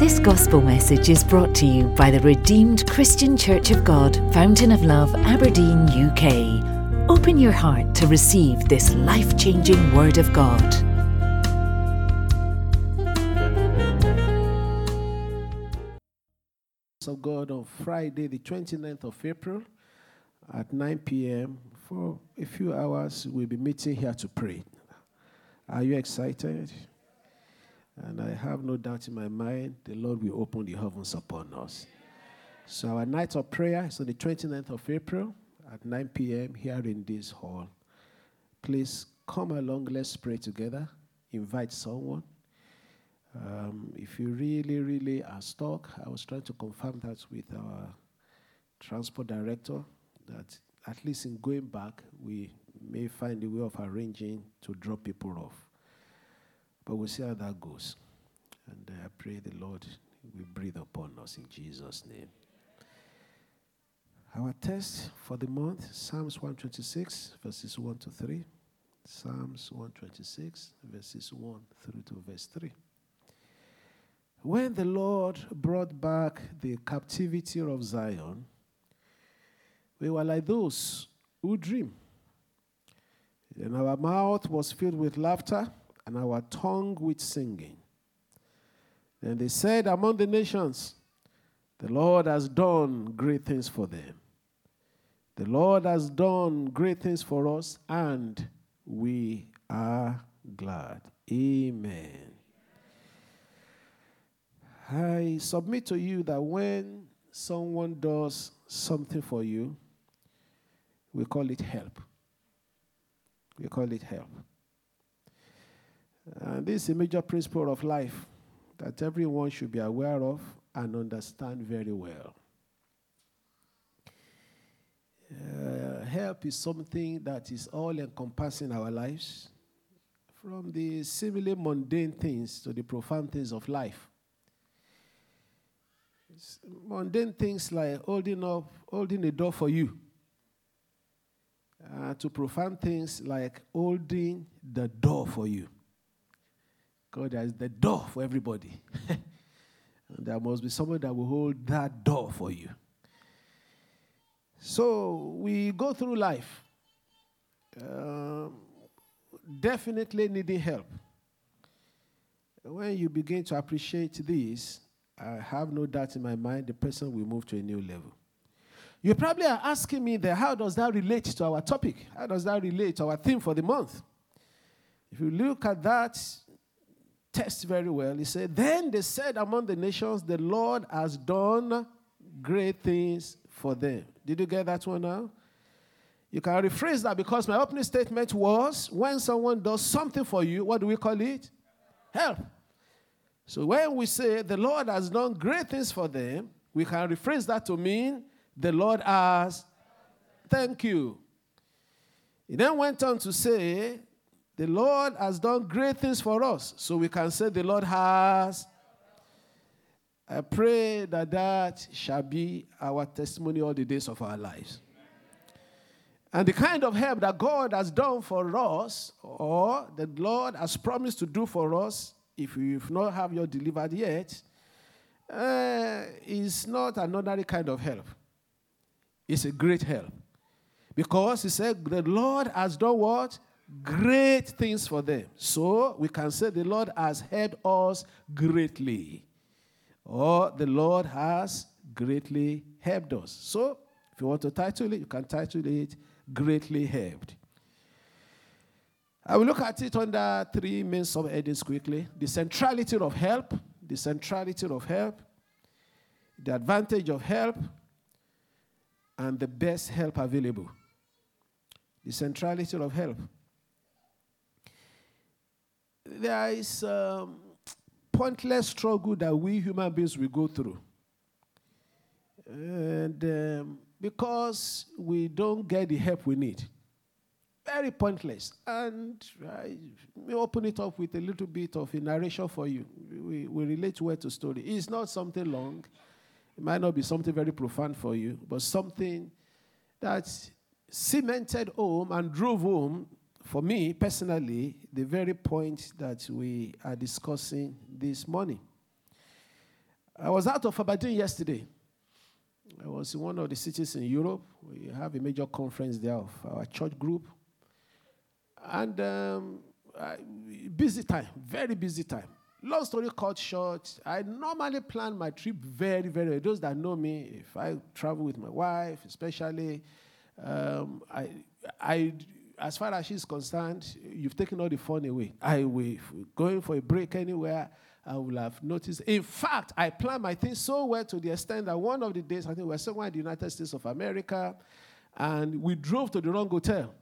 This gospel message is brought to you by the Redeemed Christian Church of God, Fountain of Love, Aberdeen, UK. Open your heart to receive this life changing Word of God. of God on Friday, the 29th of April at 9 p.m. For a few hours, we'll be meeting here to pray. Are you excited? And I have no doubt in my mind the Lord will open the heavens upon us. So, our night of prayer is on the 29th of April at 9 p.m. here in this hall. Please come along, let's pray together. Invite someone. Um, if you really, really are stuck, I was trying to confirm that with our transport director that at least in going back, we may find a way of arranging to drop people off. But we'll see how that goes. And uh, I pray the Lord will breathe upon us in Jesus' name. Our text for the month Psalms 126, verses 1 to 3. Psalms 126, verses 1 through to verse 3. When the Lord brought back the captivity of Zion, we were like those who dream. And our mouth was filled with laughter, and our tongue with singing. Then they said among the nations, The Lord has done great things for them. The Lord has done great things for us, and we are glad. Amen. I submit to you that when someone does something for you, we call it help. We call it help. And this is a major principle of life that everyone should be aware of and understand very well. Uh, help is something that is all encompassing our lives, from the seemingly mundane things to the profound things of life mundane things like holding up, holding a door for you, uh, to profound things like holding the door for you. God has the door for everybody. there must be someone that will hold that door for you. So we go through life, um, definitely needing help. When you begin to appreciate this, I have no doubt in my mind the person will move to a new level. You probably are asking me there, how does that relate to our topic? How does that relate to our theme for the month? If you look at that text very well, he said, Then they said among the nations, the Lord has done great things for them. Did you get that one now? You can rephrase that because my opening statement was when someone does something for you, what do we call it? Help. So when we say the Lord has done great things for them, we can rephrase that to mean the Lord has thank you. He then went on to say, the Lord has done great things for us. So we can say the Lord has. I pray that that shall be our testimony all the days of our lives. And the kind of help that God has done for us, or the Lord has promised to do for us, if you've not have your delivered yet, uh, is not an ordinary kind of help. It's a great help. Because he said, the Lord has done what? Great things for them. So we can say the Lord has helped us greatly. Or the Lord has greatly helped us. So if you want to title it, you can title it Greatly Helped. I will look at it under three main subheadings quickly the centrality of help, the centrality of help, the advantage of help, and the best help available. The centrality of help. There is a um, pointless struggle that we human beings will go through. And um, because we don't get the help we need very pointless. And I may open it up with a little bit of a narration for you. We, we relate well to story. It's not something long. It might not be something very profound for you, but something that cemented home and drove home, for me personally, the very point that we are discussing this morning. I was out of Aberdeen yesterday. I was in one of the cities in Europe. We have a major conference there of our church group. And um, busy time, very busy time. Long story cut short, I normally plan my trip very, very well. Those that know me, if I travel with my wife, especially, um, I, I, as far as she's concerned, you've taken all the fun away. I will going for a break anywhere. I will have noticed. In fact, I plan my things so well to the extent that one of the days, I think we were somewhere in the United States of America, and we drove to the wrong hotel.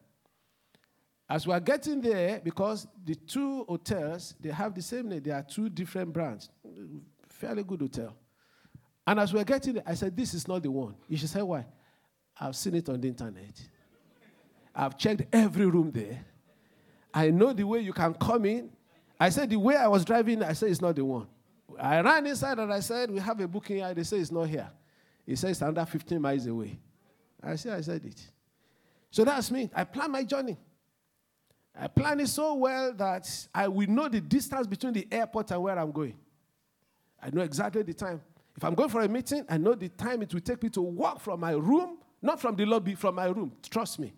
As we are getting there, because the two hotels, they have the same name, they are two different brands. Fairly good hotel. And as we are getting there, I said, This is not the one. You should say, Why? I've seen it on the internet. I've checked every room there. I know the way you can come in. I said, The way I was driving, I said, It's not the one. I ran inside and I said, We have a booking here. They say it's not here. He says it's under 15 miles away. I said, I said it. So that's me. I plan my journey. I plan it so well that I will know the distance between the airport and where I'm going. I know exactly the time. If I'm going for a meeting, I know the time it will take me to walk from my room, not from the lobby, from my room. Trust me.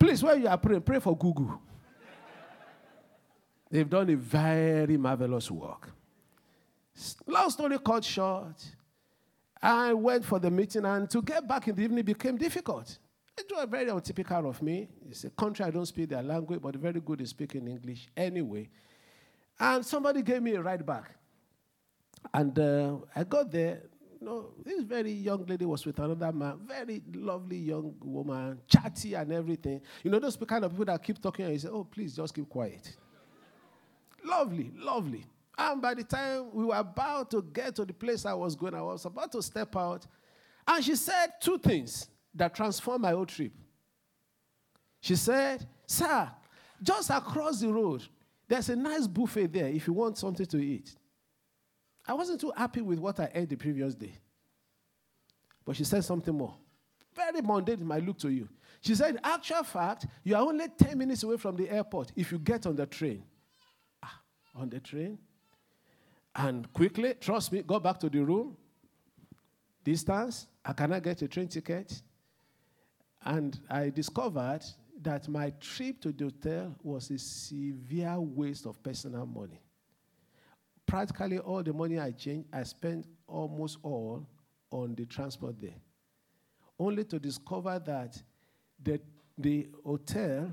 Please, while you are praying, pray for Google. They've done a very marvelous work. Long story cut short, I went for the meeting, and to get back in the evening became difficult. It was very untypical of me. It's a country I don't speak their language, but very good at speaking English anyway. And somebody gave me a ride back. And uh, I got there. Know, this very young lady was with another man, very lovely young woman, chatty and everything. You know, those kind of people that keep talking and you say, oh, please just keep quiet. lovely, lovely. And by the time we were about to get to the place I was going, I was about to step out. And she said two things that transformed my whole trip. She said, Sir, just across the road, there's a nice buffet there if you want something to eat. I wasn't too happy with what I ate the previous day. But she said something more. Very mundane, might look to you. She said, actual fact, you are only 10 minutes away from the airport if you get on the train. Ah, on the train? And quickly, trust me, go back to the room. Distance, I cannot get a train ticket. And I discovered that my trip to the hotel was a severe waste of personal money. Practically all the money I changed, I spent almost all on the transport there. Only to discover that the, the hotel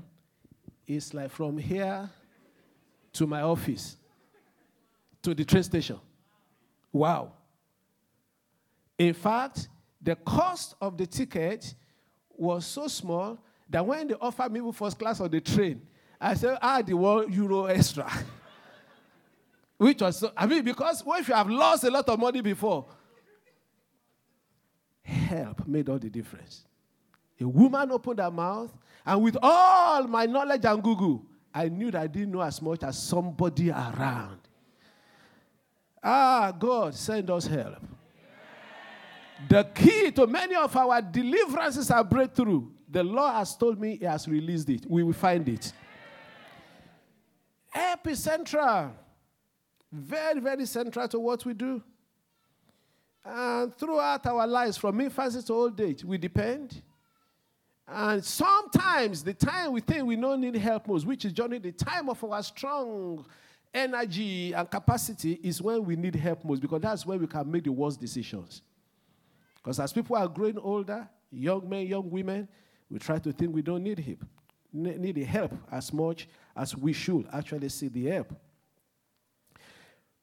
is like from here to my office to the train station. Wow. In fact, the cost of the ticket was so small that when they offered me first class on the train, I said, ah, the one euro extra. Which was so, I mean, because what if you have lost a lot of money before? Help made all the difference. A woman opened her mouth, and with all my knowledge and Google, I knew that I didn't know as much as somebody around. Ah, God, send us help. The key to many of our deliverances and breakthrough, the Lord has told me He has released it. We will find it. Epicentral. Very, very central to what we do. And throughout our lives, from infancy to old age, we depend. And sometimes the time we think we don't need help most, which is during the time of our strong energy and capacity, is when we need help most because that's when we can make the worst decisions. Because as people are growing older, young men, young women, we try to think we don't need help, need help as much as we should actually see the help.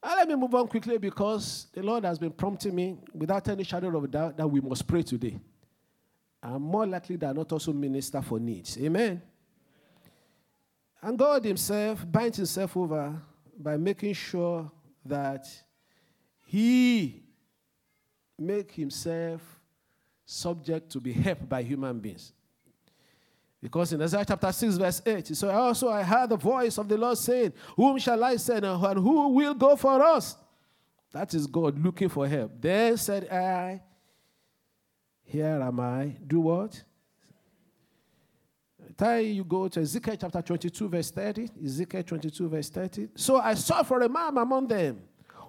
And let me move on quickly because the Lord has been prompting me without any shadow of doubt that we must pray today. I'm more likely than not also minister for needs. Amen. And God Himself binds Himself over by making sure that He make himself subject to be helped by human beings. Because in Isaiah chapter 6, verse 8, so also I heard the voice of the Lord saying, Whom shall I send and who will go for us? That is God looking for help. Then said I, Here am I. Do what? Time you go to Ezekiel chapter 22, verse 30. Ezekiel 22, verse 30. So I saw for a man among them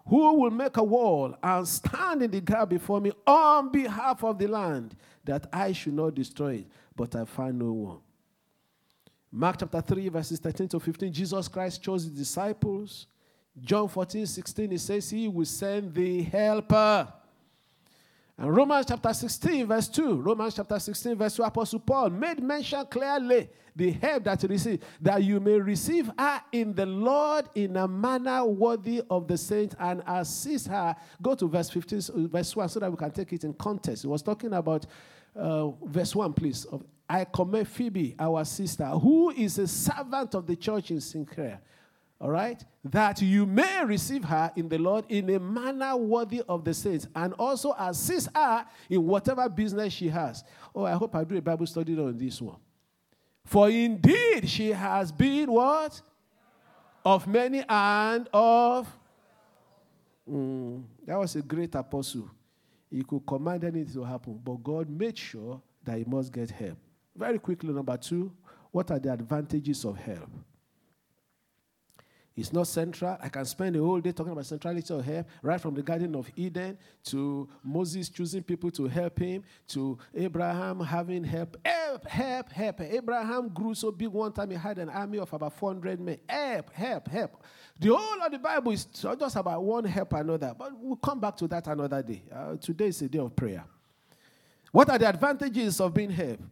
Who will make a wall and stand in the gap before me on behalf of the land, that I should not destroy it? But I find no one. Mark chapter 3, verses 13 to 15, Jesus Christ chose his disciples. John 14, 16, he says, He will send the helper. And Romans chapter 16, verse 2, Romans chapter 16, verse 2, Apostle Paul made mention clearly the help that you receive, that you may receive her in the Lord in a manner worthy of the saints and assist her. Go to verse 15, verse 1, so that we can take it in context. He was talking about uh, verse 1, please. Of, I commend Phoebe, our sister, who is a servant of the church in Cenchrea all right, that you may receive her in the Lord in a manner worthy of the saints, and also assist her in whatever business she has. Oh, I hope I do a Bible study on this one. For indeed she has been what? Of many and of. Mm, that was a great apostle. He could command anything to happen, but God made sure that he must get help. Very quickly, number two, what are the advantages of help? It's not central. I can spend the whole day talking about centrality of help, right from the Garden of Eden to Moses choosing people to help him, to Abraham having help. Help, help, help. Abraham grew so big one time he had an army of about 400 men. Help, help, help. The whole of the Bible is just about one help another, but we'll come back to that another day. Uh, today is a day of prayer. What are the advantages of being helped?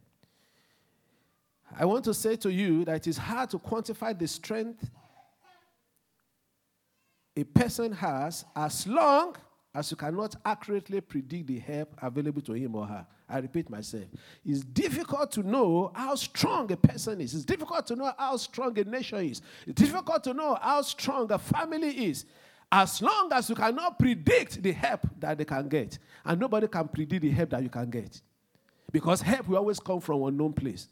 I want to say to you that it is hard to quantify the strength a person has as long as you cannot accurately predict the help available to him or her. I repeat myself. It's difficult to know how strong a person is. It's difficult to know how strong a nation is. It's difficult to know how strong a family is. As long as you cannot predict the help that they can get. And nobody can predict the help that you can get. Because help will always come from unknown place.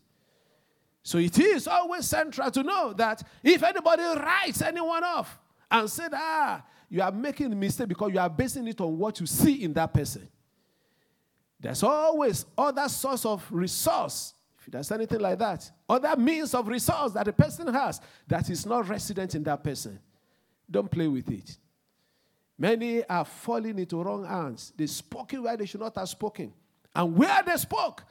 So it is always central to know that if anybody writes anyone off, and said, ah, you are making a mistake because you are basing it on what you see in that person. There's always other source of resource, if there's anything like that, other means of resource that a person has that is not resident in that person. Don't play with it. Many are falling into wrong hands. They spoken where they should not have spoken. And where they spoke,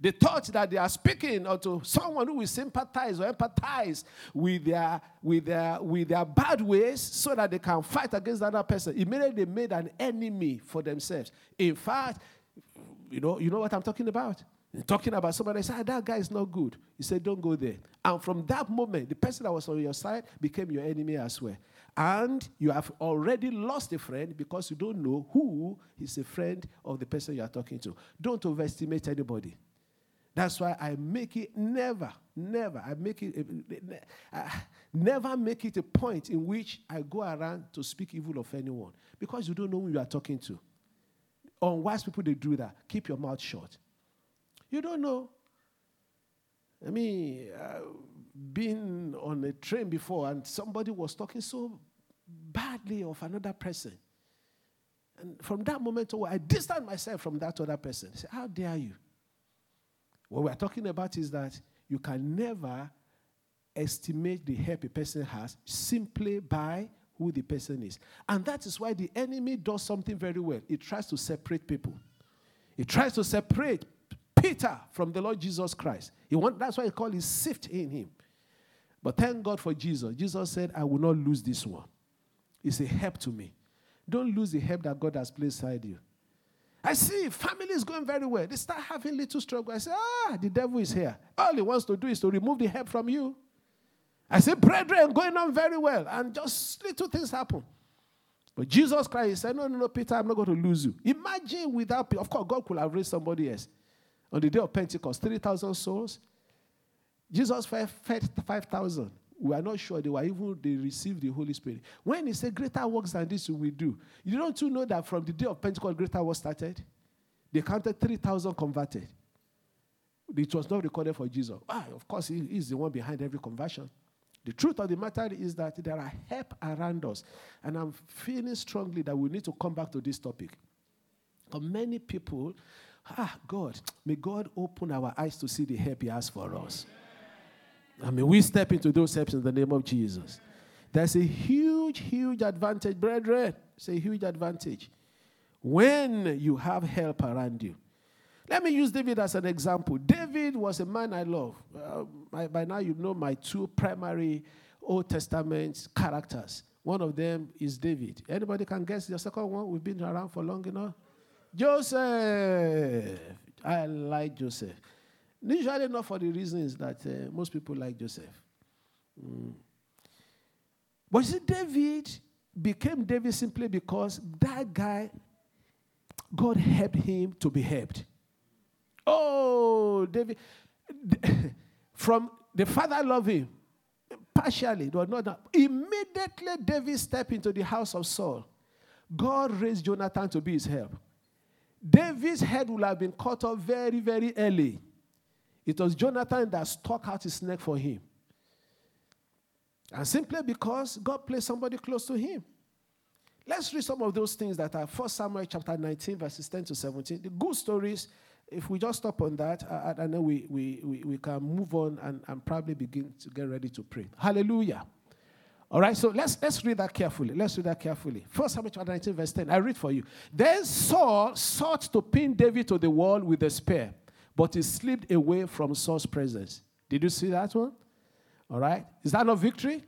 they thought that they are speaking or to someone who will sympathize or empathize with their, with, their, with their bad ways so that they can fight against another person. Immediately they made an enemy for themselves. In fact, you know, you know what I'm talking about? talking about somebody said, ah, that guy is not good. He said, don't go there. And from that moment, the person that was on your side became your enemy as well. And you have already lost a friend because you don't know who is a friend of the person you are talking to. Don't overestimate anybody. That's why I make it never, never, I make it, I never make it a point in which I go around to speak evil of anyone because you don't know who you are talking to. Unwise people, they do that. Keep your mouth shut. You don't know. I mean, uh, been on a train before and somebody was talking so badly of another person. And from that moment on, I distanced myself from that other person. I say, How dare you? What we're talking about is that you can never estimate the help a person has simply by who the person is. And that is why the enemy does something very well. It tries to separate people. It tries to separate Peter from the Lord Jesus Christ. He want, that's why he called it sift in him. But thank God for Jesus. Jesus said, I will not lose this one. It's a help to me. Don't lose the help that God has placed inside you. I see family is going very well. They start having little struggle. I say, ah, the devil is here. All he wants to do is to remove the help from you. I say, brethren, going on very well. And just little things happen. But Jesus Christ said, no, no, no, Peter, I'm not going to lose you. Imagine without, Peter. of course, God could have raised somebody else. On the day of Pentecost, 3,000 souls. Jesus fed 5,000 we are not sure they were even they received the Holy Spirit. When he said greater works than this we do, you don't you know that from the day of Pentecost, greater works started? They counted 3,000 converted. It was not recorded for Jesus. Ah, of course, he is the one behind every conversion. The truth of the matter is that there are help around us. And I'm feeling strongly that we need to come back to this topic. For many people, ah, God, may God open our eyes to see the help He has for us. I mean, we step into those steps in the name of Jesus. There's a huge, huge advantage, brethren. It's a huge advantage when you have help around you. Let me use David as an example. David was a man I love. Uh, by, by now, you know my two primary Old Testament characters. One of them is David. Anybody can guess the second one? We've been around for long enough. Joseph. I like Joseph. Usually not for the reasons that uh, most people like Joseph. Mm. But you see, David became David simply because that guy, God helped him to be helped. Oh, David. From the father loved him partially, but not Immediately, David stepped into the house of Saul. God raised Jonathan to be his help. David's head would have been cut off very, very early. It was Jonathan that stuck out his neck for him. And simply because God placed somebody close to him. Let's read some of those things that are 1 Samuel chapter 19, verses 10 to 17. The good stories, if we just stop on that, uh, and then we, we, we, we can move on and, and probably begin to get ready to pray. Hallelujah. All right, so let's let's read that carefully. Let's read that carefully. First Samuel chapter 19, verse 10. I read for you. Then Saul sought to pin David to the wall with a spear, but he slipped away from Saul's presence. Did you see that one? All right. Is that not victory?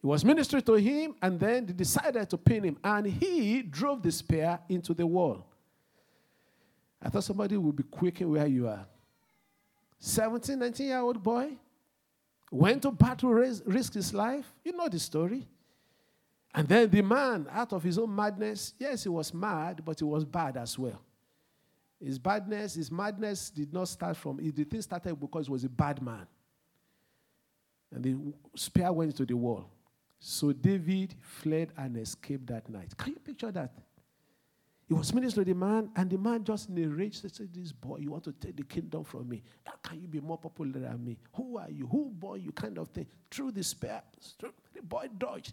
He was ministering to him, and then they decided to pin him, and he drove the spear into the wall. I thought somebody would be quaking where you are. 17, 19 year old boy went to battle, risk his life. You know the story. And then the man, out of his own madness, yes, he was mad, but he was bad as well. His badness, his madness did not start from, the thing started because he was a bad man. And the spear went to the wall. So David fled and escaped that night. Can you picture that? He was ministering to the man, and the man just in a rage said, This boy, you want to take the kingdom from me. How can you be more popular than me? Who are you? Who born you? Kind of thing. Through the spear, the boy dodged.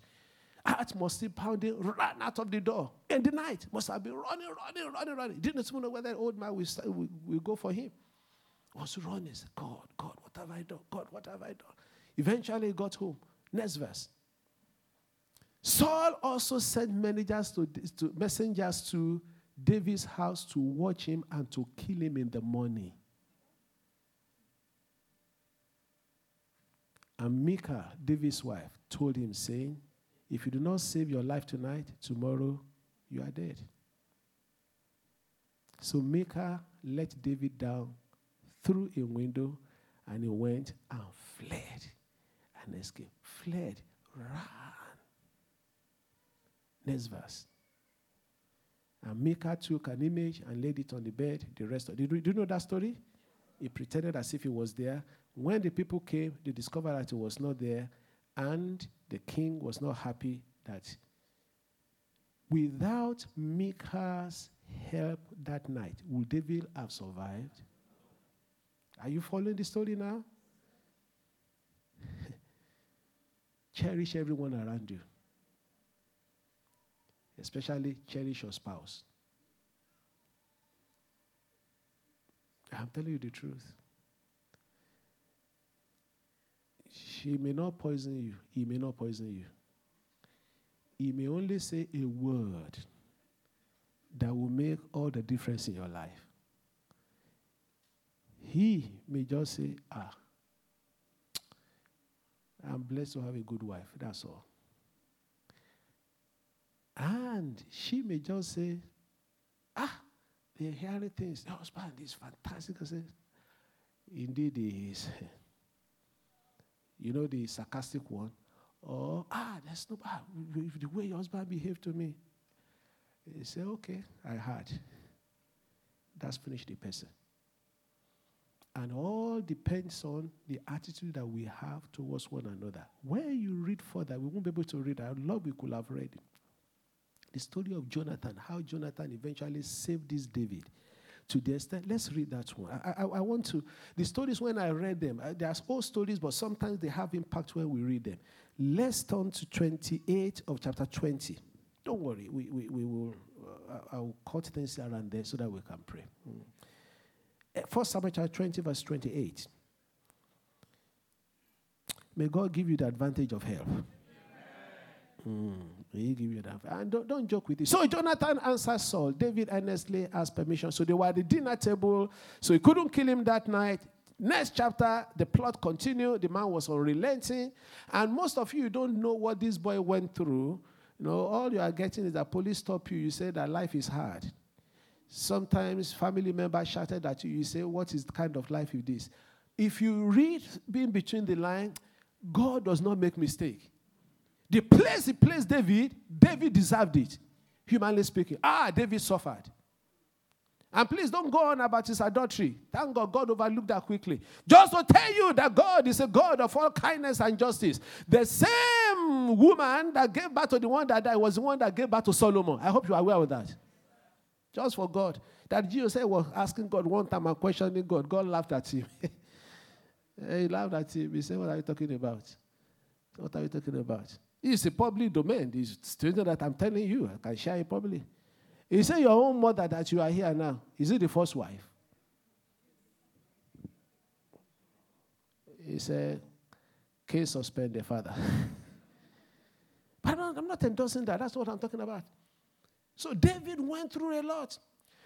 Heart must be pounding, ran out of the door. In the night, must have been running, running, running, running. Didn't even know whether the old man will, will, will go for him. Was running. Said, God, God, what have I done? God, what have I done? Eventually, he got home. Next verse. Saul also sent managers to, to, messengers to David's house to watch him and to kill him in the morning. And Michal, David's wife, told him, saying, If you do not save your life tonight, tomorrow you are dead. So Michal let David down through a window and he went and fled and escaped. Fled, ran. Next verse. And Michal took an image and laid it on the bed. The rest of, do you, do you know that story? He pretended as if he was there. When the people came, they discovered that he was not there, and the king was not happy that without Michal's help that night, would David have survived? Are you following the story now? Cherish everyone around you especially cherish your spouse. I'm telling you the truth. She may not poison you, he may not poison you. He may only say a word that will make all the difference in your life. He may just say, Ah, I'm blessed to have a good wife. That's all. And she may just say, ah, they're hearing things. The husband is fantastic. I say, indeed he is. You know the sarcastic one? Or, ah, that's no bad. The way your husband behaved to me. He say, okay, I heard. That's finished the person. And all depends on the attitude that we have towards one another. When you read further, we won't be able to read. I love we could have read the story of Jonathan, how Jonathan eventually saved this David to the extent. Let's read that one. I, I, I want to. The stories, when I read them, uh, there's old stories, but sometimes they have impact when we read them. Let's turn to 28 of chapter 20. Don't worry, we, we, we will. Uh, I'll cut things around there so that we can pray. Mm. First Samuel chapter 20, verse 28. May God give you the advantage of help. Mm, he give you that. And don't, don't joke with it. So Jonathan answered Saul. David earnestly asked permission. So they were at the dinner table. So he couldn't kill him that night. Next chapter, the plot continued. The man was unrelenting. And most of you don't know what this boy went through. You know, all you are getting is that police stop you. You say that life is hard. Sometimes family members shouted at you. You say, What is the kind of life is this? If you read being between the line, God does not make mistake. The place he placed David, David deserved it, humanly speaking. Ah, David suffered. And please don't go on about his adultery. Thank God, God overlooked that quickly. Just to tell you that God is a God of all kindness and justice. The same woman that gave birth to the one that died was the one that gave birth to Solomon. I hope you are aware of that. Just for God. That Jesus was asking God one time and questioning God. God laughed at him. he laughed at him. He said, What are you talking about? What are you talking about? It's a public domain. It's something that I'm telling you. I can share it publicly. He said, Your own mother that you are here now, is it the first wife? He said, Case suspend the father. but I'm not endorsing that. That's what I'm talking about. So David went through a lot.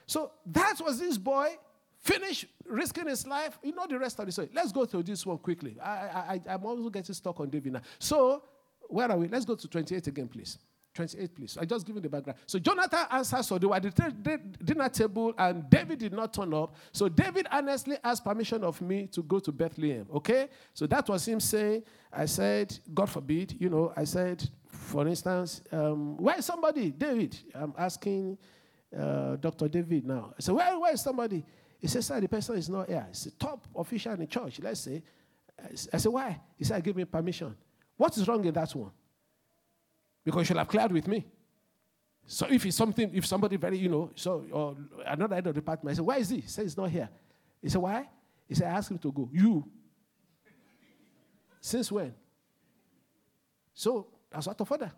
So that was this boy, finished risking his life. You know the rest of the story. Let's go through this one quickly. I, I, I'm also getting stuck on David now. So, where are we? Let's go to 28 again, please. 28, please. I just give you the background. So Jonathan answered, so they were at the dinner table, and David did not turn up. So David honestly asked permission of me to go to Bethlehem. Okay? So that was him saying, I said, God forbid, you know, I said, for instance, um, where is somebody? David. I'm asking uh, Dr. David now. I said, where, where is somebody? He said, sir, the person is not here. It's a top official in the church, let's say. I said, why? He said, give me permission. What is wrong in that one? Because you should have cleared with me. So if it's something, if somebody very, you know, so or another head of the department, I said, why is he? He said, he's not here. He said, why? He said, I asked him to go. You. Since when? So that's what of order.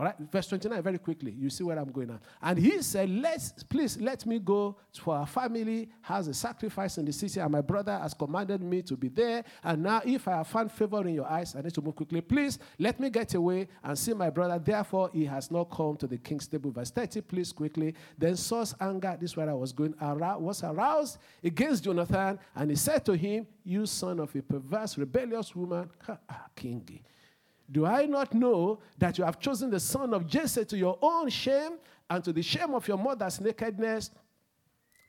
All right, verse 29, very quickly. You see where I'm going now. And he said, Let's please let me go for our family has a sacrifice in the city, and my brother has commanded me to be there. And now, if I have found favor in your eyes, I need to move quickly. Please let me get away and see my brother. Therefore, he has not come to the king's table. Verse 30, please quickly. Then Saul's anger, this is where I was going, was aroused against Jonathan, and he said to him, You son of a perverse, rebellious woman, king. Do I not know that you have chosen the son of Jesse to your own shame and to the shame of your mother's nakedness?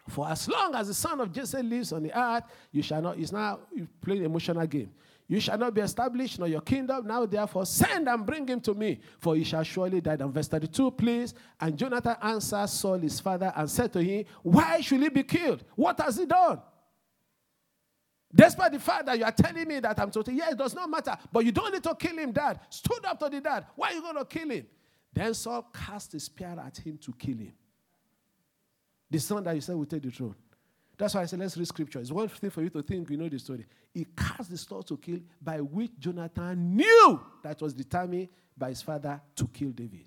For as long as the son of Jesse lives on the earth, you shall not, it's now playing emotional game. You shall not be established, nor your kingdom. Now, therefore, send and bring him to me, for he shall surely die. And verse 32, please. And Jonathan answered Saul, his father, and said to him, Why should he be killed? What has he done? Despite the fact that you are telling me that I'm total, yeah, it does not matter. But you don't need to kill him, dad. Stood up to the dad. Why are you going to kill him? Then Saul cast a spear at him to kill him. The son that you said will take the throne. That's why I said, let's read scripture. It's one thing for you to think you know the story. He cast the sword to kill, by which Jonathan knew that was determined by his father to kill David.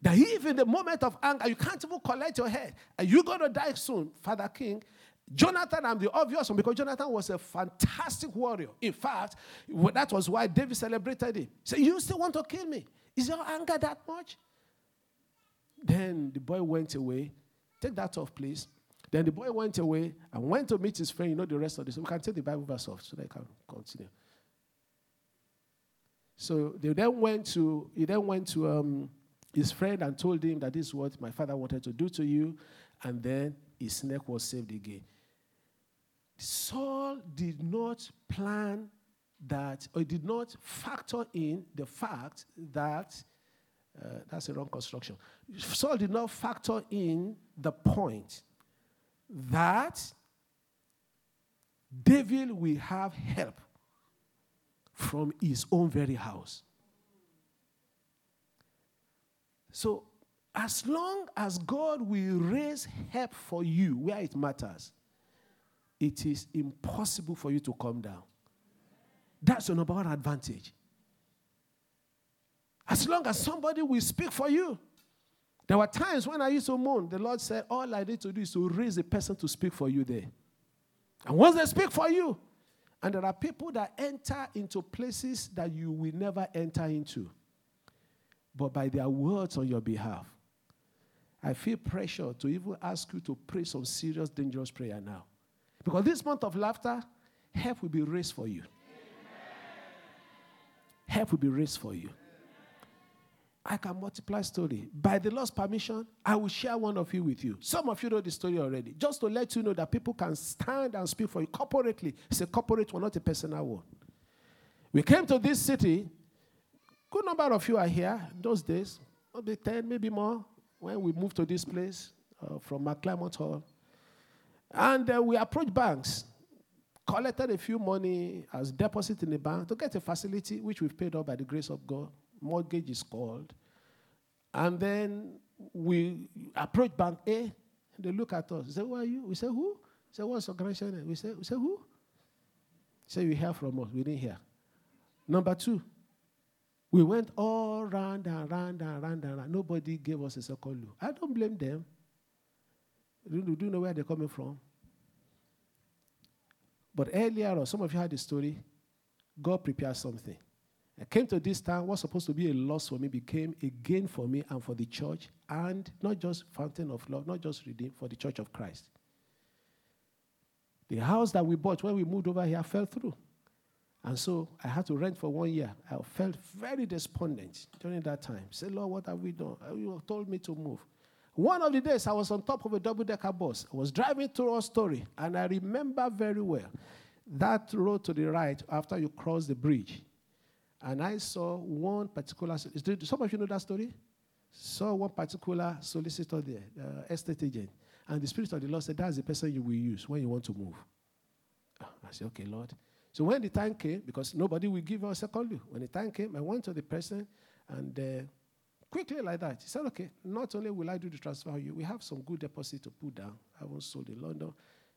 That if in the moment of anger, you can't even collect your head, and you're going to die soon, Father King, Jonathan, I'm the obvious one because Jonathan was a fantastic warrior. In fact, that was why David celebrated him. So you still want to kill me? Is your anger that much? Then the boy went away. Take that off, please. Then the boy went away and went to meet his friend. You know the rest of this. We can take the Bible verse off so they can continue. So they then went to he then went to um, his friend and told him that this is what my father wanted to do to you, and then his neck was saved again. Saul did not plan that, or did not factor in the fact that, uh, that's a wrong construction. Saul did not factor in the point that David will have help from his own very house. So, as long as God will raise help for you where it matters, it is impossible for you to come down. That's your number one advantage. As long as somebody will speak for you. There were times when I used to moan, the Lord said, All I need to do is to raise a person to speak for you there. And once they speak for you, and there are people that enter into places that you will never enter into. but by their words on your behalf. I feel pressure to even ask you to pray some serious, dangerous prayer now. Because this month of laughter, help will be raised for you. Help will be raised for you. I can multiply story. By the Lord's permission, I will share one of you with you. Some of you know the story already. Just to let you know that people can stand and speak for you corporately. It's a corporate one, not a personal one. We came to this city. Good number of you are here those days. Maybe 10, maybe more, when we moved to this place uh, from McClymont Hall. And uh, we approached banks, collected a few money as deposit in the bank to get a facility which we've paid off by the grace of God mortgage is called. And then we approached Bank A. They look at us. They say, Who are you? We say, Who? Say, What's your organization? We say, we say Who? Say, You hear from us. We didn't hear. Number two, we went all round and round and round and round. Nobody gave us a second look. I don't blame them. Do you, do you know where they're coming from? But earlier on, some of you had the story. God prepared something. I came to this town, what's supposed to be a loss for me became a gain for me and for the church, and not just fountain of love, not just redeem, for the church of Christ. The house that we bought when we moved over here fell through. And so I had to rent for one year. I felt very despondent during that time. Say, Lord, what have we done? You told me to move. One of the days I was on top of a double decker bus. I was driving through a story, and I remember very well that road to the right after you cross the bridge and I saw one particular, some of you know that story? Saw one particular solicitor there, uh, estate agent. And the Spirit of the Lord said, That's the person you will use when you want to move. Ah, I said, Okay, Lord. So when the time came, because nobody will give us a call when the time came, I went to the person and uh, quickly like that, he said, Okay, not only will I do the transfer for you, we have some good deposit to put down. I haven't sold in London.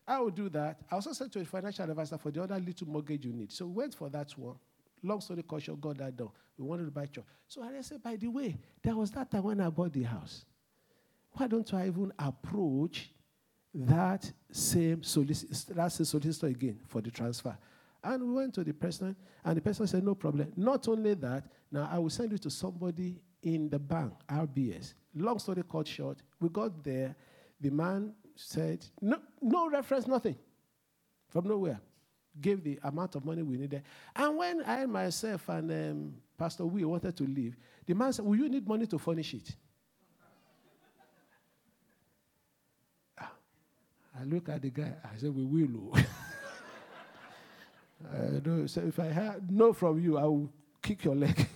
I will do that. I also said to a financial advisor for the other little mortgage you need. So we went for that one. Long story short, got that done. We wanted to buy church. So I said, by the way, there was that time when I bought the house. Why don't I even approach that same solicitor, that same solicitor again for the transfer? And we went to the person, and the person said, No problem. Not only that, now I will send you to somebody in the bank, RBS. Long story cut short, we got there. The man said, No, no reference, nothing. From nowhere gave the amount of money we needed. And when I myself and um, Pastor We wanted to leave, the man said, Will you need money to furnish it? Ah, I look at the guy, I said, We will. Uh, I know, so if I had no from you, I will kick your leg.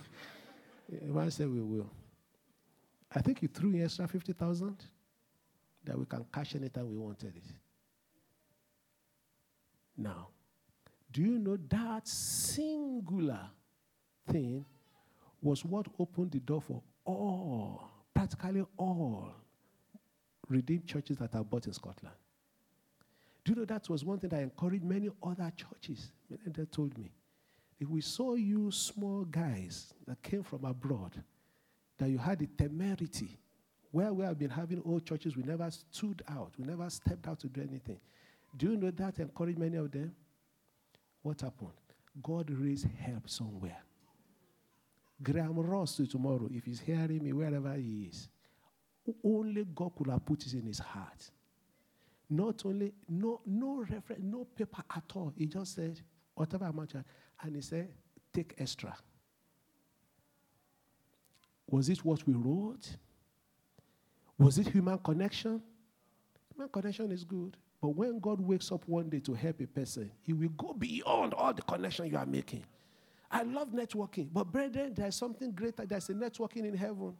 man said, We will. I think he threw in extra 50,000 that we can cash anytime we wanted it. Now, do you know that singular thing was what opened the door for all, practically all redeemed churches that are bought in Scotland? Do you know that was one thing that encouraged many other churches? They told me, if we saw you small guys that came from abroad, that you had the temerity, where we have been having old churches, we never stood out, we never stepped out to do anything. Do you know that encouraged many of them? What happened? God raised help somewhere. Graham Ross to tomorrow, if he's hearing me wherever he is, only God could have put it in his heart. Not only, no, no reference, no paper at all. He just said, whatever amount, and he said, take extra. Was it what we wrote? Was it human connection? Human connection is good. But when God wakes up one day to help a person, He will go beyond all the connection you are making. I love networking, but brethren, there's something greater. There's a networking in heaven.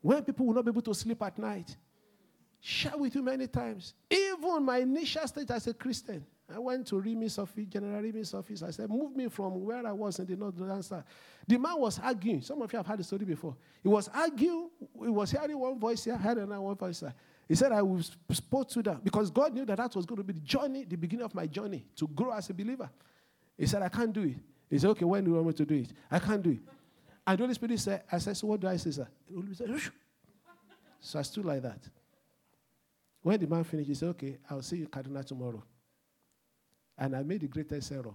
When people will not be able to sleep at night, share with you many times. Even my initial state as a Christian, I went to Remy's office, General Remy's office. I said, Move me from where I was in the northern answer. The man was arguing. Some of you have heard the story before. He was arguing. He was hearing one voice here, hearing another one voice here. He said, I will support to that because God knew that that was going to be the journey, the beginning of my journey to grow as a believer. He said, I can't do it. He said, Okay, when do you want me to do it? I can't do it. And the Holy Spirit said, I said, So what do I say, sir? The Holy Spirit said, So I stood like that. When the man finished, he said, Okay, I'll see you, Cardinal, tomorrow. And I made the greatest error.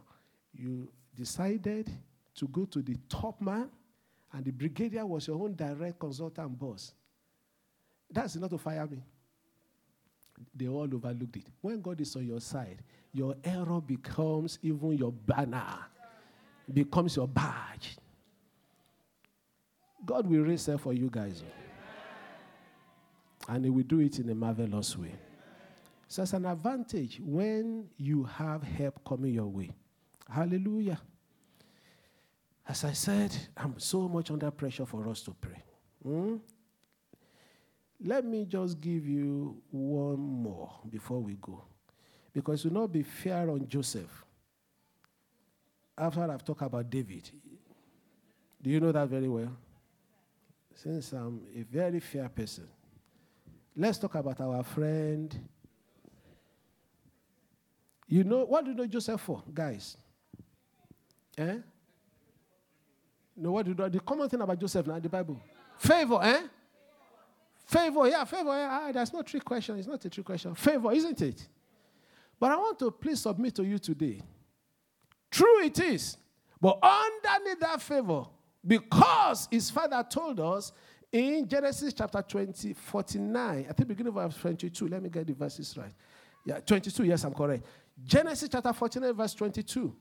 You decided to go to the top man and the brigadier was your own direct consultant and boss, that's enough to fire me. They all overlooked it. When God is on your side, your error becomes even your banner, becomes your badge. God will raise her for you guys. And He will do it in a marvelous way. So it's an advantage when you have help coming your way. Hallelujah. As I said, I'm so much under pressure for us to pray. Hmm? Let me just give you one more before we go. Because it will not be fair on Joseph. After I've talked about David. Do you know that very well? Since I'm a very fair person. Let's talk about our friend. You know, what do you know Joseph for, guys? Eh? No, what do you know? The common thing about Joseph now in the Bible. Favor, eh? Favor, yeah, favor. Yeah. Ah, that's not a trick question. It's not a trick question. Favor, isn't it? But I want to please submit to you today. True it is. But underneath that favor, because his father told us in Genesis chapter 20, 49, I think beginning of verse 22. Let me get the verses right. Yeah, 22, yes, I'm correct. Genesis chapter 49, verse 22.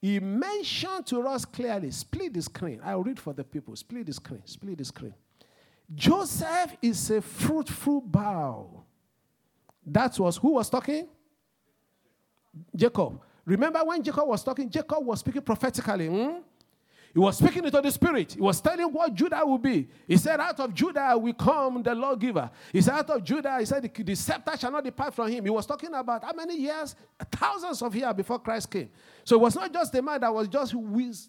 He mentioned to us clearly, split the screen. I'll read for the people. Split the screen, split the screen. Joseph is a fruitful bough. That was who was talking? Jacob. Remember when Jacob was talking? Jacob was speaking prophetically. Hmm? He was speaking into the spirit. He was telling what Judah will be. He said, Out of Judah will come the lawgiver. He said, Out of Judah, he said, the, the scepter shall not depart from him. He was talking about how many years? Thousands of years before Christ came. So it was not just a man that was just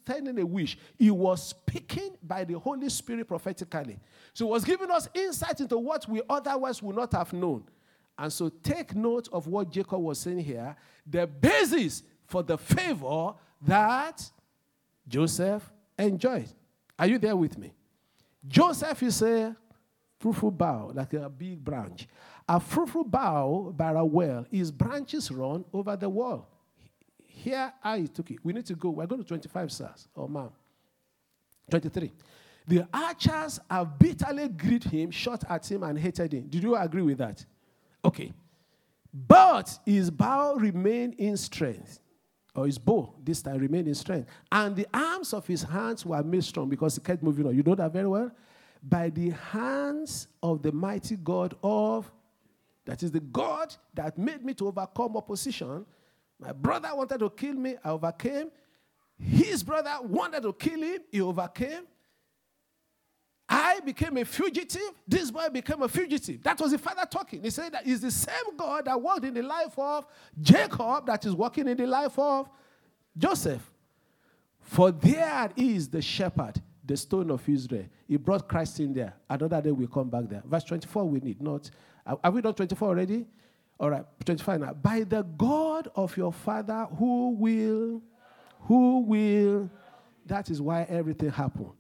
telling a wish. He was speaking by the Holy Spirit prophetically. So it was giving us insight into what we otherwise would not have known. And so take note of what Jacob was saying here. The basis for the favor that Joseph enjoyed. Are you there with me? Joseph is a fruitful bough, like a big branch. A fruitful bough by a well, his branches run over the wall. Here I took it. We need to go. We're going to 25, sirs. Oh, ma'am. 23. The archers have bitterly greeted him, shot at him, and hated him. Did you agree with that? Okay. But his bow remained in strength or his bow this time remained in strength. And the arms of his hands were made strong because he kept moving on. You know that very well? By the hands of the mighty God of, that is the God that made me to overcome opposition. My brother wanted to kill me, I overcame. His brother wanted to kill him, he overcame. I became a fugitive. This boy became a fugitive. That was the father talking. He said that it's the same God that worked in the life of Jacob that is working in the life of Joseph. For there is the shepherd, the stone of Israel. He brought Christ in there. Another day we come back there. Verse 24, we need not. Uh, Are we done 24 already? All right, 25 now. By the God of your father who will, who will, that is why everything happened.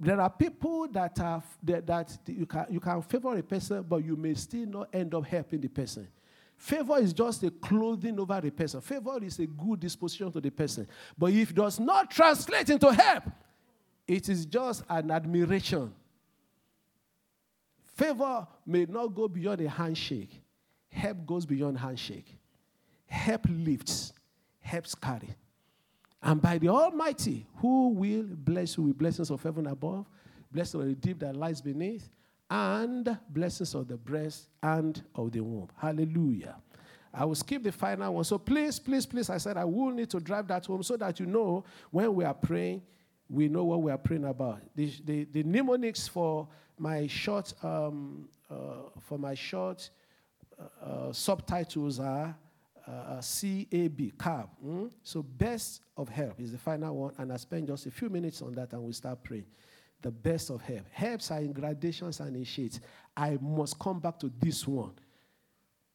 There are people that are that, that you can you can favor a person, but you may still not end up helping the person. Favor is just a clothing over the person. Favor is a good disposition to the person. But if it does not translate into help, it is just an admiration. Favor may not go beyond a handshake. Help goes beyond handshake. Help lifts, helps carry. And by the Almighty, who will bless you with blessings of heaven above, blessings of the deep that lies beneath, and blessings of the breast and of the womb. Hallelujah. I will skip the final one. So please, please, please, I said I will need to drive that home so that you know when we are praying, we know what we are praying about. The, the, the mnemonics for my short, um, uh, for my short uh, uh, subtitles are uh, CAB, CAB. Mm? So, best of help is the final one, and I spend just a few minutes on that and we start praying. The best of help. Helps are in gradations and in shades. I must come back to this one.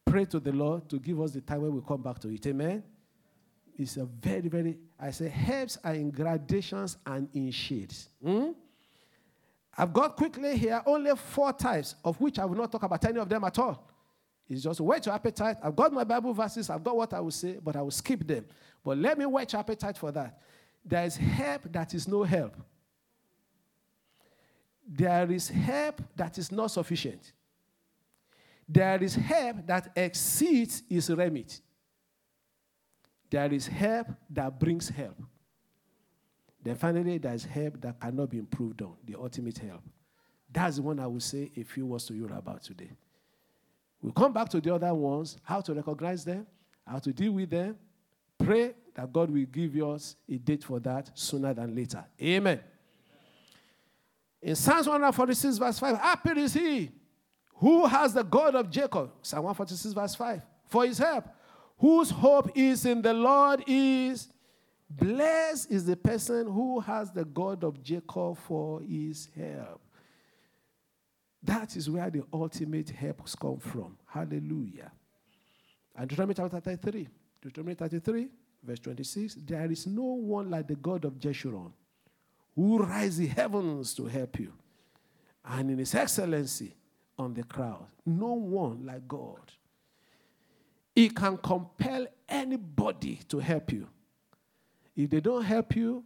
Pray to the Lord to give us the time when we come back to it. Amen. It's a very, very, I say, helps are in gradations and in shades. Mm? I've got quickly here only four types, of which I will not talk about any of them at all. It's just whet your appetite. I've got my Bible verses, I've got what I will say, but I will skip them. But let me whet your appetite for that. There is help that is no help. there is help that is not sufficient. There is help that exceeds its remit. There is help that brings help. Then finally, there is help that cannot be improved on, the ultimate help. That's the one I will say a few words to you about today. We'll come back to the other ones, how to recognize them, how to deal with them. Pray that God will give us a date for that sooner than later. Amen. In Psalms 146, verse 5, happy is he who has the God of Jacob, Psalm 146, verse 5, for his help, whose hope is in the Lord is blessed is the person who has the God of Jacob for his help. That is where the ultimate help come from. Hallelujah. And Deuteronomy chapter 33, Deuteronomy 33, verse 26, there is no one like the God of Jeshurun who rise the heavens to help you, and in his excellency on the crowd. No one like God. He can compel anybody to help you. If they don't help you,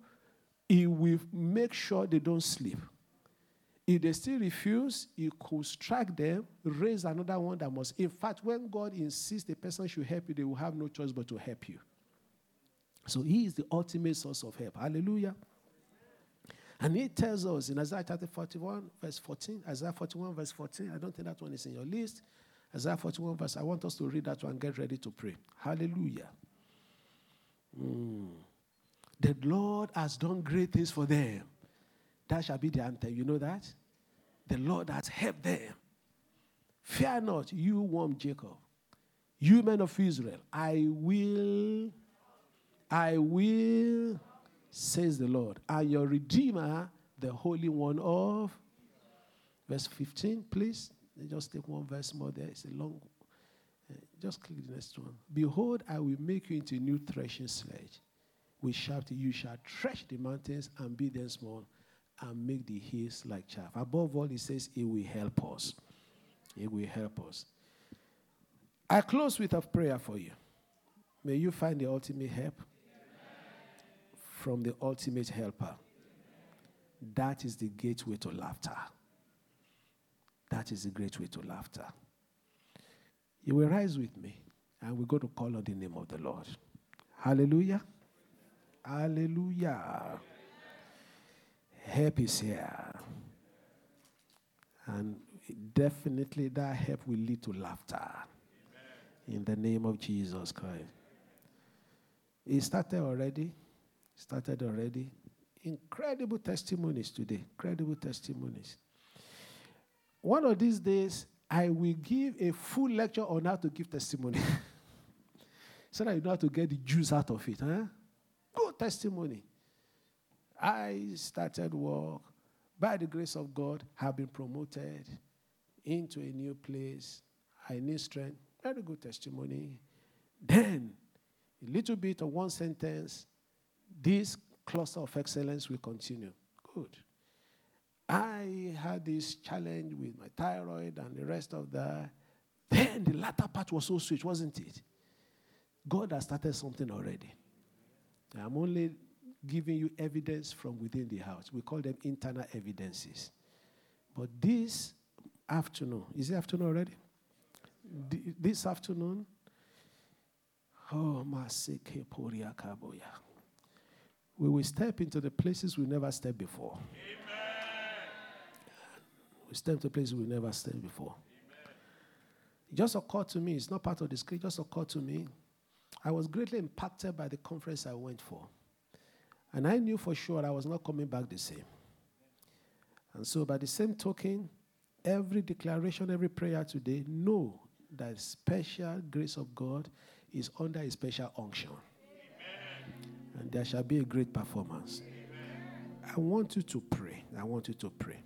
he will make sure they don't sleep. If they still refuse, he could strike them, raise another one that must. In fact, when God insists the person should help you, they will have no choice but to help you. So he is the ultimate source of help. Hallelujah. And he tells us in Isaiah chapter 41, verse 14, Isaiah 41, verse 14, I don't think that one is in your list. Isaiah 41, verse, I want us to read that one and get ready to pray. Hallelujah. Mm. The Lord has done great things for them. That shall be the anthem. You know that? The Lord has helped them. Fear not, you warm Jacob. You men of Israel, I will, I will says the Lord, and your Redeemer, the Holy One of. Verse 15, please. Just take one verse more there. It's a long. Uh, just click the next one. Behold, I will make you into a new threshing sledge. We shout, You shall thresh the mountains and be them small, and make the hills like chaff. Above all, he says, It will help us. It will help us. I close with a prayer for you. May you find the ultimate help from the ultimate helper. That is the gateway to laughter. That is the great way to laughter. You will rise with me and we go to call on the name of the Lord. Hallelujah. Hallelujah. Help is here. And definitely that help will lead to laughter. In the name of Jesus Christ. It started already started already. Incredible testimonies today. Incredible testimonies. One of these days, I will give a full lecture on how to give testimony. so that you know how to get the juice out of it. Huh? Good testimony. I started work. By the grace of God, have been promoted into a new place. I need strength. Very good testimony. Then, a little bit of one sentence this cluster of excellence will continue. Good. I had this challenge with my thyroid and the rest of that. Then the latter part was so sweet, wasn't it? God has started something already. I'm only giving you evidence from within the house. We call them internal evidences. But this afternoon, is it afternoon already? this afternoon, oh, Maseke Poria Kaboya we will step into the places we never stepped before. Amen. We step into places we never stepped before. Amen. It just occurred to me, it's not part of the script, just occurred to me. I was greatly impacted by the conference I went for. And I knew for sure I was not coming back the same. And so, by the same token, every declaration, every prayer today, know that special grace of God is under a special unction and there shall be a great performance. Amen. I want you to pray. I want you to pray.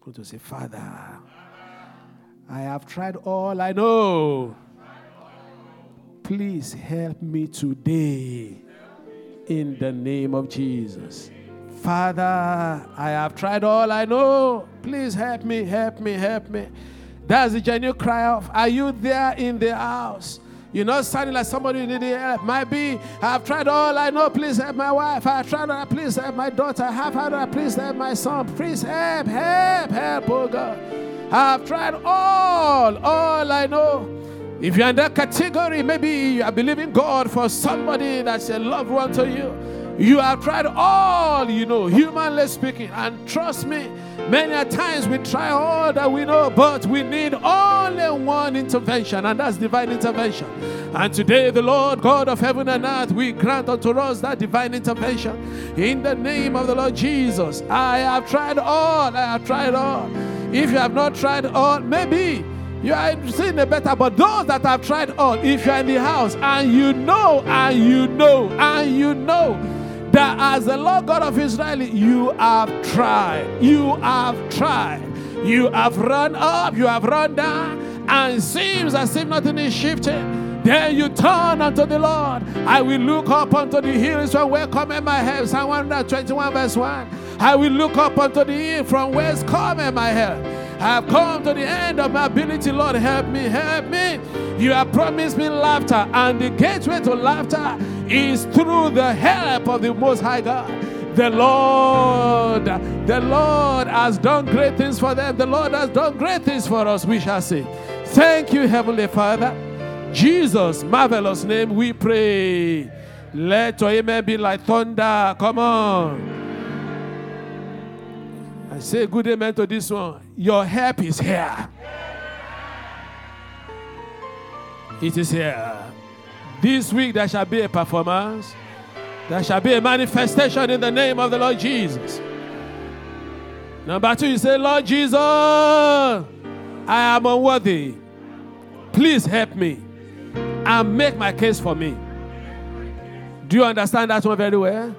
Go to say, Father, I have tried all I know. Please help me today in the name of Jesus. Father, I have tried all I know. Please help me, help me, help me. That's the genuine cry of, Are you there in the house? You're not sounding like somebody who needed help. Might be, I've tried all I know. Please help my wife. I've tried all. Please help my daughter. I have had all. Please help my son. Please help, help, help, oh God. I've tried all, all I know. If you're in that category, maybe you are believing God for somebody that's a loved one to you. You have tried all you know, humanly speaking, and trust me, many a times we try all that we know, but we need only one intervention, and that's divine intervention. And today, the Lord God of heaven and earth, we grant unto us that divine intervention in the name of the Lord Jesus. I have tried all, I have tried all. If you have not tried all, maybe you are seeing a better, but those that have tried all, if you are in the house and you know, and you know, and you know that as the Lord God of Israel, you have tried, you have tried, you have run up, you have run down, and seems as if nothing is shifting. Then you turn unto the Lord. I will look up unto the hills from where cometh my help. Psalm 121 verse 1. I will look up unto the hill from whence cometh my help. I have come to the end of my ability. Lord, help me, help me. You have promised me laughter, and the gateway to laughter is through the help of the Most High God. The Lord, the Lord has done great things for them. The Lord has done great things for us, we shall say. Thank you, Heavenly Father. Jesus, marvelous name, we pray. Let your amen be like thunder. Come on. I say good amen to this one. Your help is here. It is here. This week there shall be a performance. There shall be a manifestation in the name of the Lord Jesus. Number two, you say, Lord Jesus, I am unworthy. Please help me and make my case for me. Do you understand that one very well?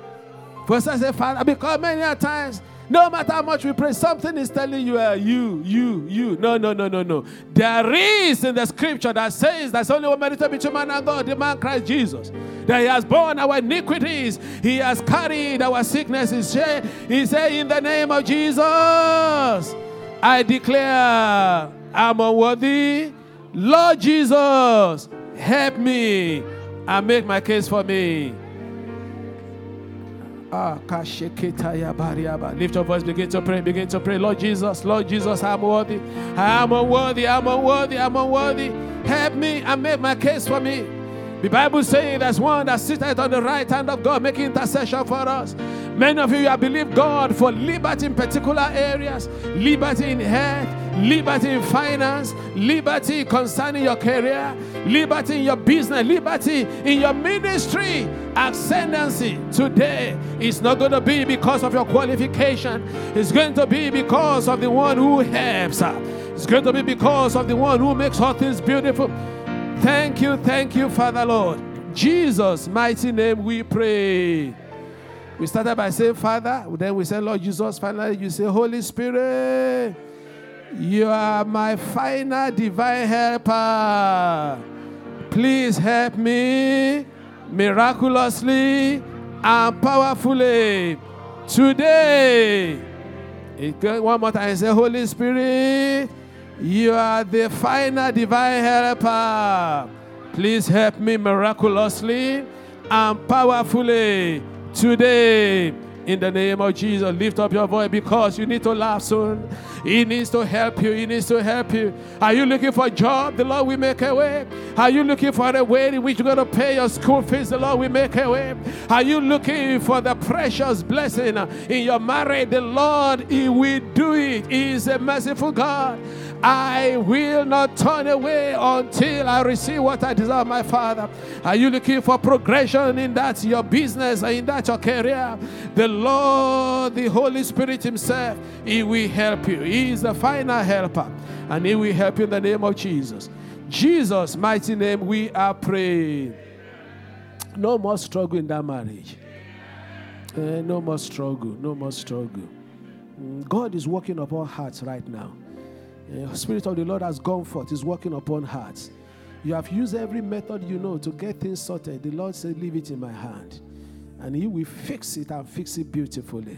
First, I say, Father, because many times no matter how much we pray, something is telling you, uh, you, you, you. No, no, no, no, no. There is in the scripture that says there's only one mediator between man and God, the man Christ Jesus. That he has borne our iniquities, he has carried our sicknesses. He said, In the name of Jesus, I declare I'm unworthy. Lord Jesus, help me and make my case for me. Lift your voice, begin to pray, begin to pray. Lord Jesus, Lord Jesus, I'm worthy. I am unworthy, I'm unworthy, I'm unworthy. Help me and make my case for me. The Bible saying there's one that sitteth on the right hand of God, making intercession for us. Many of you have believed God for liberty in particular areas, liberty in health, liberty in finance, liberty concerning your career, liberty in your business, liberty in your ministry. Ascendancy today is not going to be because of your qualification, it's going to be because of the one who helps. It's going to be because of the one who makes all things beautiful. Thank you, thank you, Father Lord. Jesus' mighty name we pray. We started by saying, Father, then we said, Lord Jesus. Finally, you say, Holy Spirit, you are my final divine helper. Please help me miraculously and powerfully today. One more time, say, Holy Spirit, you are the final divine helper. Please help me miraculously and powerfully today. In the name of Jesus, lift up your voice because you need to laugh soon. He needs to help you. He needs to help you. Are you looking for a job? The Lord will make a way. Are you looking for a way in which you're going to pay your school fees? The Lord will make a way. Are you looking for the precious blessing in your marriage? The Lord, He will do it. He is a merciful God. I will not turn away until I receive what I desire, my Father. Are you looking for progression in that your business, in that your career? The Lord, the Holy Spirit Himself, He will help you. He is the final helper, and He will help you in the name of Jesus. Jesus' mighty name, we are praying. No more struggle in that marriage. Uh, no more struggle. No more struggle. Mm, God is working upon hearts right now. The Spirit of the Lord has gone forth, is working upon hearts. You have used every method you know to get things sorted. The Lord said, Leave it in my hand. And He will fix it and fix it beautifully.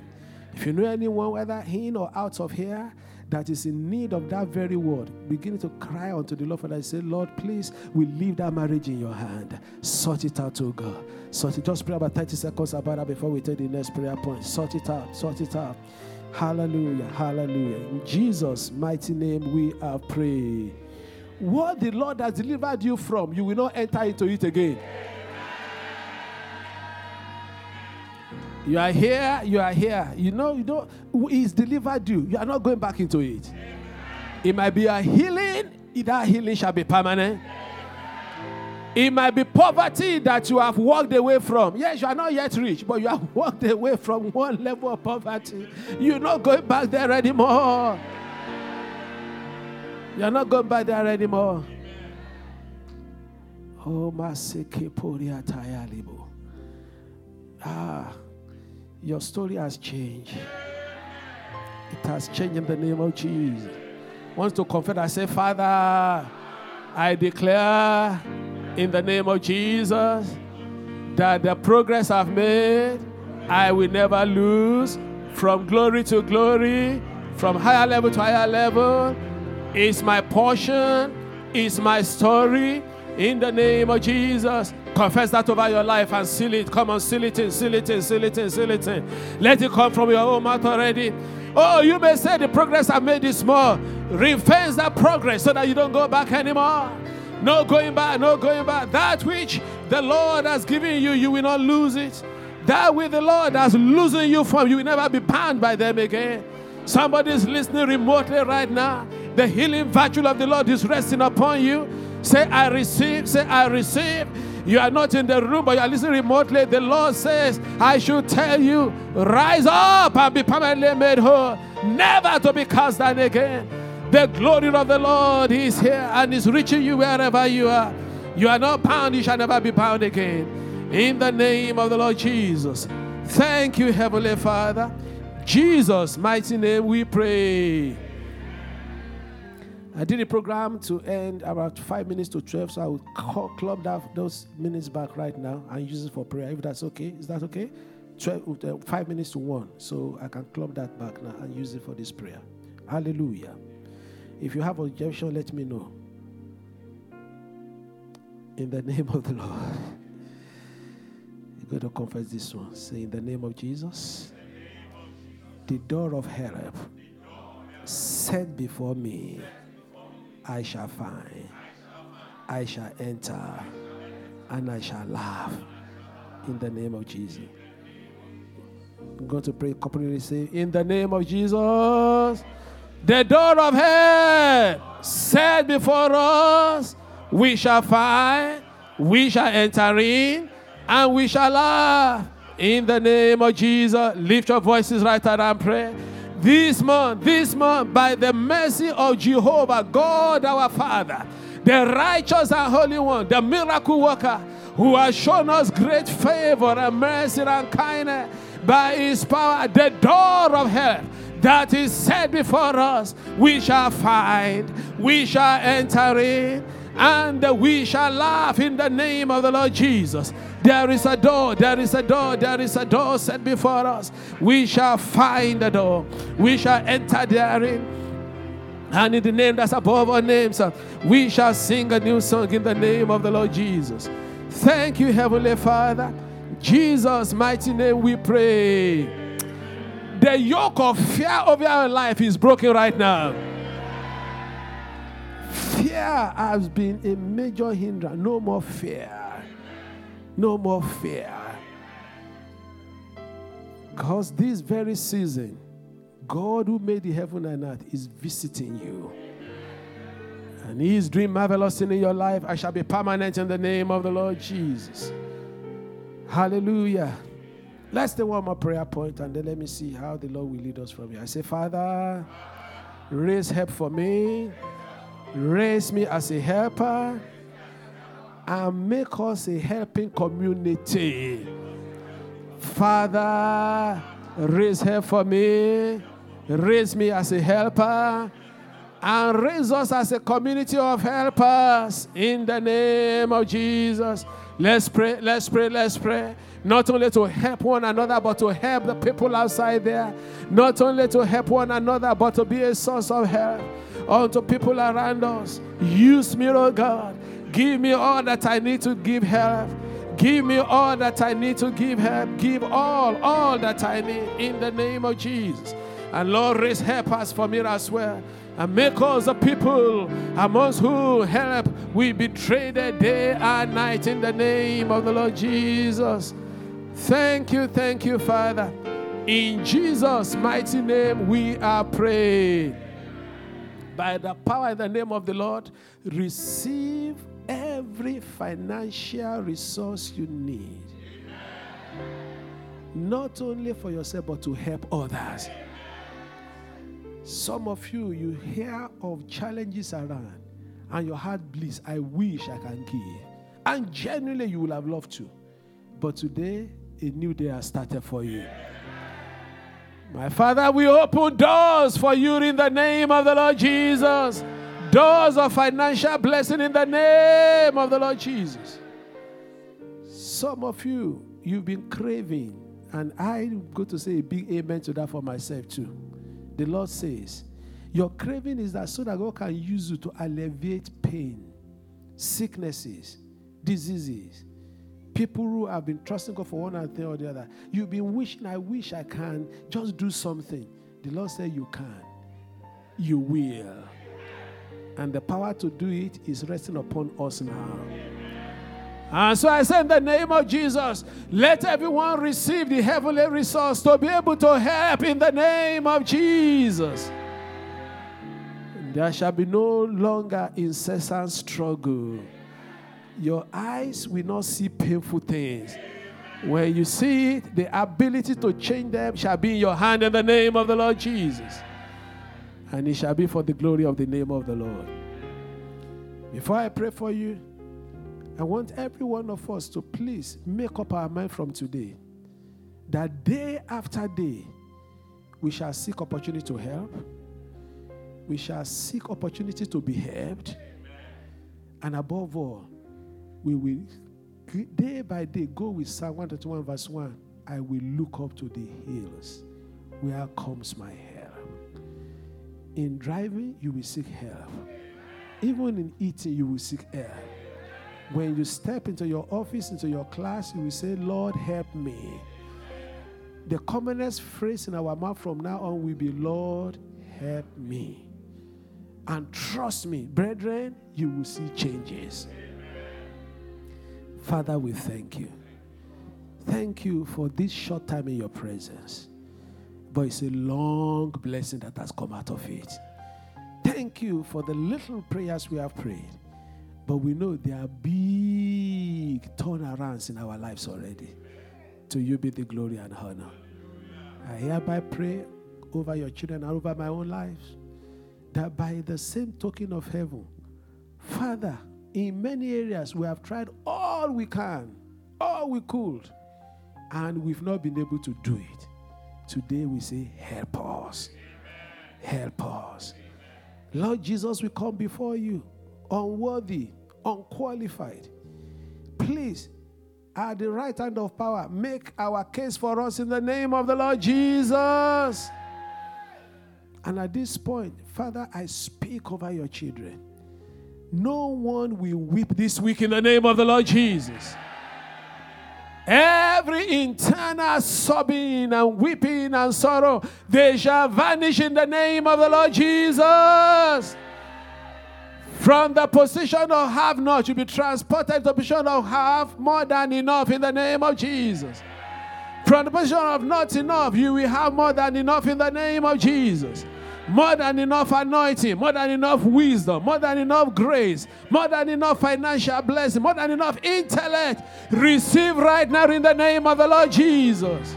If you know anyone, whether in or out of here, that is in need of that very word, begin to cry unto the Lord that. Say, Lord, please, we leave that marriage in your hand. Sort it out, oh God. Sort it. Just pray about 30 seconds about that before we take the next prayer point. Sort it out. Sort it out. Hallelujah. Hallelujah. In Jesus' mighty name, we are praying. What the Lord has delivered you from, you will not enter into it again. You are here, you are here. You know, you know, He's delivered you. You are not going back into it. It might be a healing, that healing shall be permanent. It might be poverty that you have walked away from. Yes, you are not yet rich, but you have walked away from one level of poverty. You're not going back there anymore. You're not going back there anymore. Oh, Ah, your story has changed. It has changed in the name of Jesus. Wants to confess, I say, Father, I declare in the name of Jesus that the progress I've made, I will never lose from glory to glory, from higher level to higher level. It's my portion, it's my story. In the name of Jesus, confess that over your life and seal it. Come on, seal it in, seal it in, seal it in, seal it in. Let it come from your own mouth already. Oh, you may say the progress I've made is small. Refence that progress so that you don't go back anymore. No going back, no going back. That which the Lord has given you, you will not lose it. That which the Lord has losing you from, you will never be bound by them again. Somebody's listening remotely right now. The healing virtue of the Lord is resting upon you. Say, I receive. Say, I receive. You are not in the room, but you are listening remotely. The Lord says, I should tell you, rise up and be permanently made whole, never to be cast down again. The glory of the Lord is here and is reaching you wherever you are. You are not bound, you shall never be bound again. In the name of the Lord Jesus. Thank you, Heavenly Father. Jesus' mighty name we pray. I did a program to end about five minutes to 12, so I will call, club that, those minutes back right now and use it for prayer, if that's okay. Is that okay? 12, uh, five minutes to one, so I can club that back now and use it for this prayer. Hallelujah. If you have objection, let me know. In the name of the Lord. You're going to confess this one. Say, in the name of Jesus, the door of help set before me, I shall find, I shall enter, and I shall laugh. In the name of Jesus. I'm going to pray corporately. Say, in the name of Jesus. The door of hell set before us, we shall find, we shall enter in, and we shall laugh. In the name of Jesus, lift your voices right out and pray. This month, this month, by the mercy of Jehovah, God our Father, the righteous and holy one, the miracle worker, who has shown us great favor and mercy and kindness by his power, the door of hell that is set before us, we shall find, we shall enter in, and we shall laugh in the name of the Lord Jesus. There is a door, there is a door, there is a door set before us. We shall find the door, we shall enter therein. And in the name that's above our names, we shall sing a new song in the name of the Lord Jesus. Thank you, Heavenly Father. Jesus' mighty name we pray. The yoke of fear over your life is broken right now. Fear has been a major hindrance. No more fear. No more fear. Because this very season, God who made the heaven and earth is visiting you. And He is doing marvelous in your life. I shall be permanent in the name of the Lord Jesus. Hallelujah. Let's take one more prayer point and then let me see how the Lord will lead us from here. I say, Father, raise help for me, raise me as a helper, and make us a helping community. Father, raise help for me, raise me as a helper, and raise us as a community of helpers in the name of Jesus. Let's pray, let's pray, let's pray. Not only to help one another, but to help the people outside there. Not only to help one another, but to be a source of help unto people around us. Use me, oh God. Give me all that I need to give help. Give me all that I need to give help. Give all, all that I need in the name of Jesus. And Lord, raise help us for me as well and make us a people amongst who help we be traded day and night in the name of the Lord Jesus. Thank you, thank you, Father. In Jesus' mighty name, we are praying. By the power in the name of the Lord, receive every financial resource you need. Not only for yourself, but to help others. Some of you, you hear of challenges around and your heart bleeds. I wish I can give. And genuinely, you will have loved to. But today, a new day has started for you. My Father, we open doors for you in the name of the Lord Jesus. Doors of financial blessing in the name of the Lord Jesus. Some of you, you've been craving, and I'm going to say a big amen to that for myself too the Lord says, Your craving is that so that God can use you to alleviate pain, sicknesses, diseases. People who have been trusting God for one thing or the other. You've been wishing, I wish I can just do something. The Lord said, You can. You will. And the power to do it is resting upon us now. And so I say, in the name of Jesus, let everyone receive the heavenly resource to be able to help in the name of Jesus. There shall be no longer incessant struggle. Your eyes will not see painful things. When you see it, the ability to change them shall be in your hand in the name of the Lord Jesus. And it shall be for the glory of the name of the Lord. Before I pray for you, I want every one of us to please make up our mind from today that day after day, we shall seek opportunity to help. We shall seek opportunity to be helped. And above all, we will day by day go with Psalm 121, verse 1. I will look up to the hills. Where comes my help? In driving, you will seek help. Even in eating, you will seek help. When you step into your office, into your class, you will say, Lord, help me. The commonest phrase in our mouth from now on will be, Lord, help me. And trust me, brethren, you will see changes. Father, we thank you. Thank you for this short time in your presence. But it's a long blessing that has come out of it. Thank you for the little prayers we have prayed. But we know there are big turnarounds in our lives already. To you be the glory and honor. I hereby pray over your children and over my own lives that by the same token of heaven, Father, in many areas we have tried all we can, all we could, and we've not been able to do it. Today we say, Help us. Help us. Lord Jesus, we come before you, unworthy, unqualified. Please, at the right hand of power, make our case for us in the name of the Lord Jesus. And at this point, Father, I speak over your children. No one will weep this week in the name of the Lord Jesus. Every internal sobbing and weeping and sorrow, they shall vanish in the name of the Lord Jesus. From the position of have not, you'll be transported to the position of have more than enough in the name of Jesus. From the position of not enough, you will have more than enough in the name of Jesus. More than enough anointing, more than enough wisdom, more than enough grace, more than enough financial blessing, more than enough intellect. Receive right now in the name of the Lord Jesus.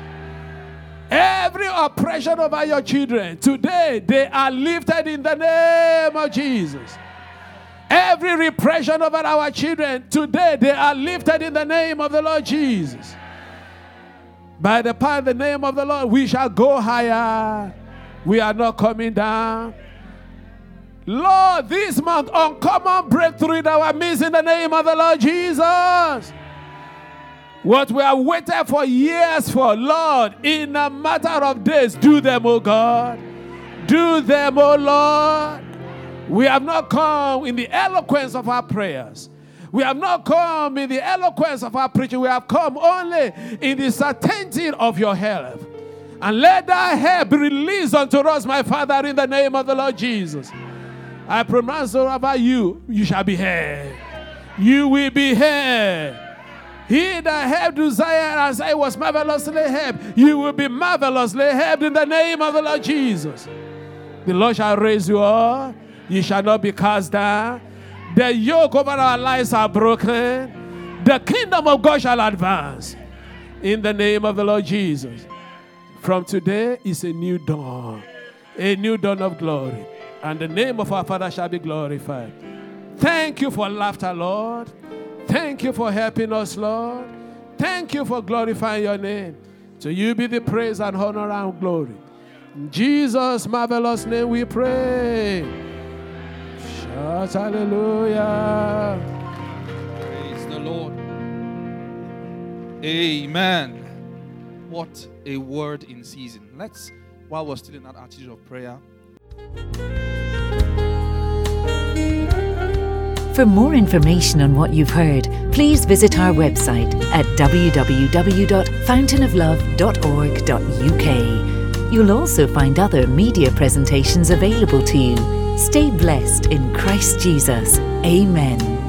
Every oppression over your children, today they are lifted in the name of Jesus. Every repression over our children, today they are lifted in the name of the Lord Jesus. By the power of the name of the Lord, we shall go higher. We are not coming down. Lord, this month, uncommon breakthrough in our midst in the name of the Lord Jesus. What we have waited for years for, Lord, in a matter of days, do them, O God. Do them, O Lord. We have not come in the eloquence of our prayers. We have not come in the eloquence of our preaching. We have come only in the certainty of your help. And let that help be released unto us, my Father, in the name of the Lord Jesus. I pronounce over you, you shall be heard. You will be heard. He that have desire as I was marvelously helped, you will be marvelously helped in the name of the Lord Jesus. The Lord shall raise you up. You shall not be cast down. The yoke over our lives are broken. The kingdom of God shall advance. In the name of the Lord Jesus. From today is a new dawn, a new dawn of glory. And the name of our Father shall be glorified. Thank you for laughter, Lord. Thank you for helping us, Lord. Thank you for glorifying your name. To you be the praise and honor and glory. In Jesus' marvelous name we pray. Shout hallelujah. Praise the Lord. Amen. What a word in season. Let's, while we're still in that attitude of prayer, For more information on what you've heard, please visit our website at www.fountainoflove.org.uk. You'll also find other media presentations available to you. Stay blessed in Christ Jesus. Amen.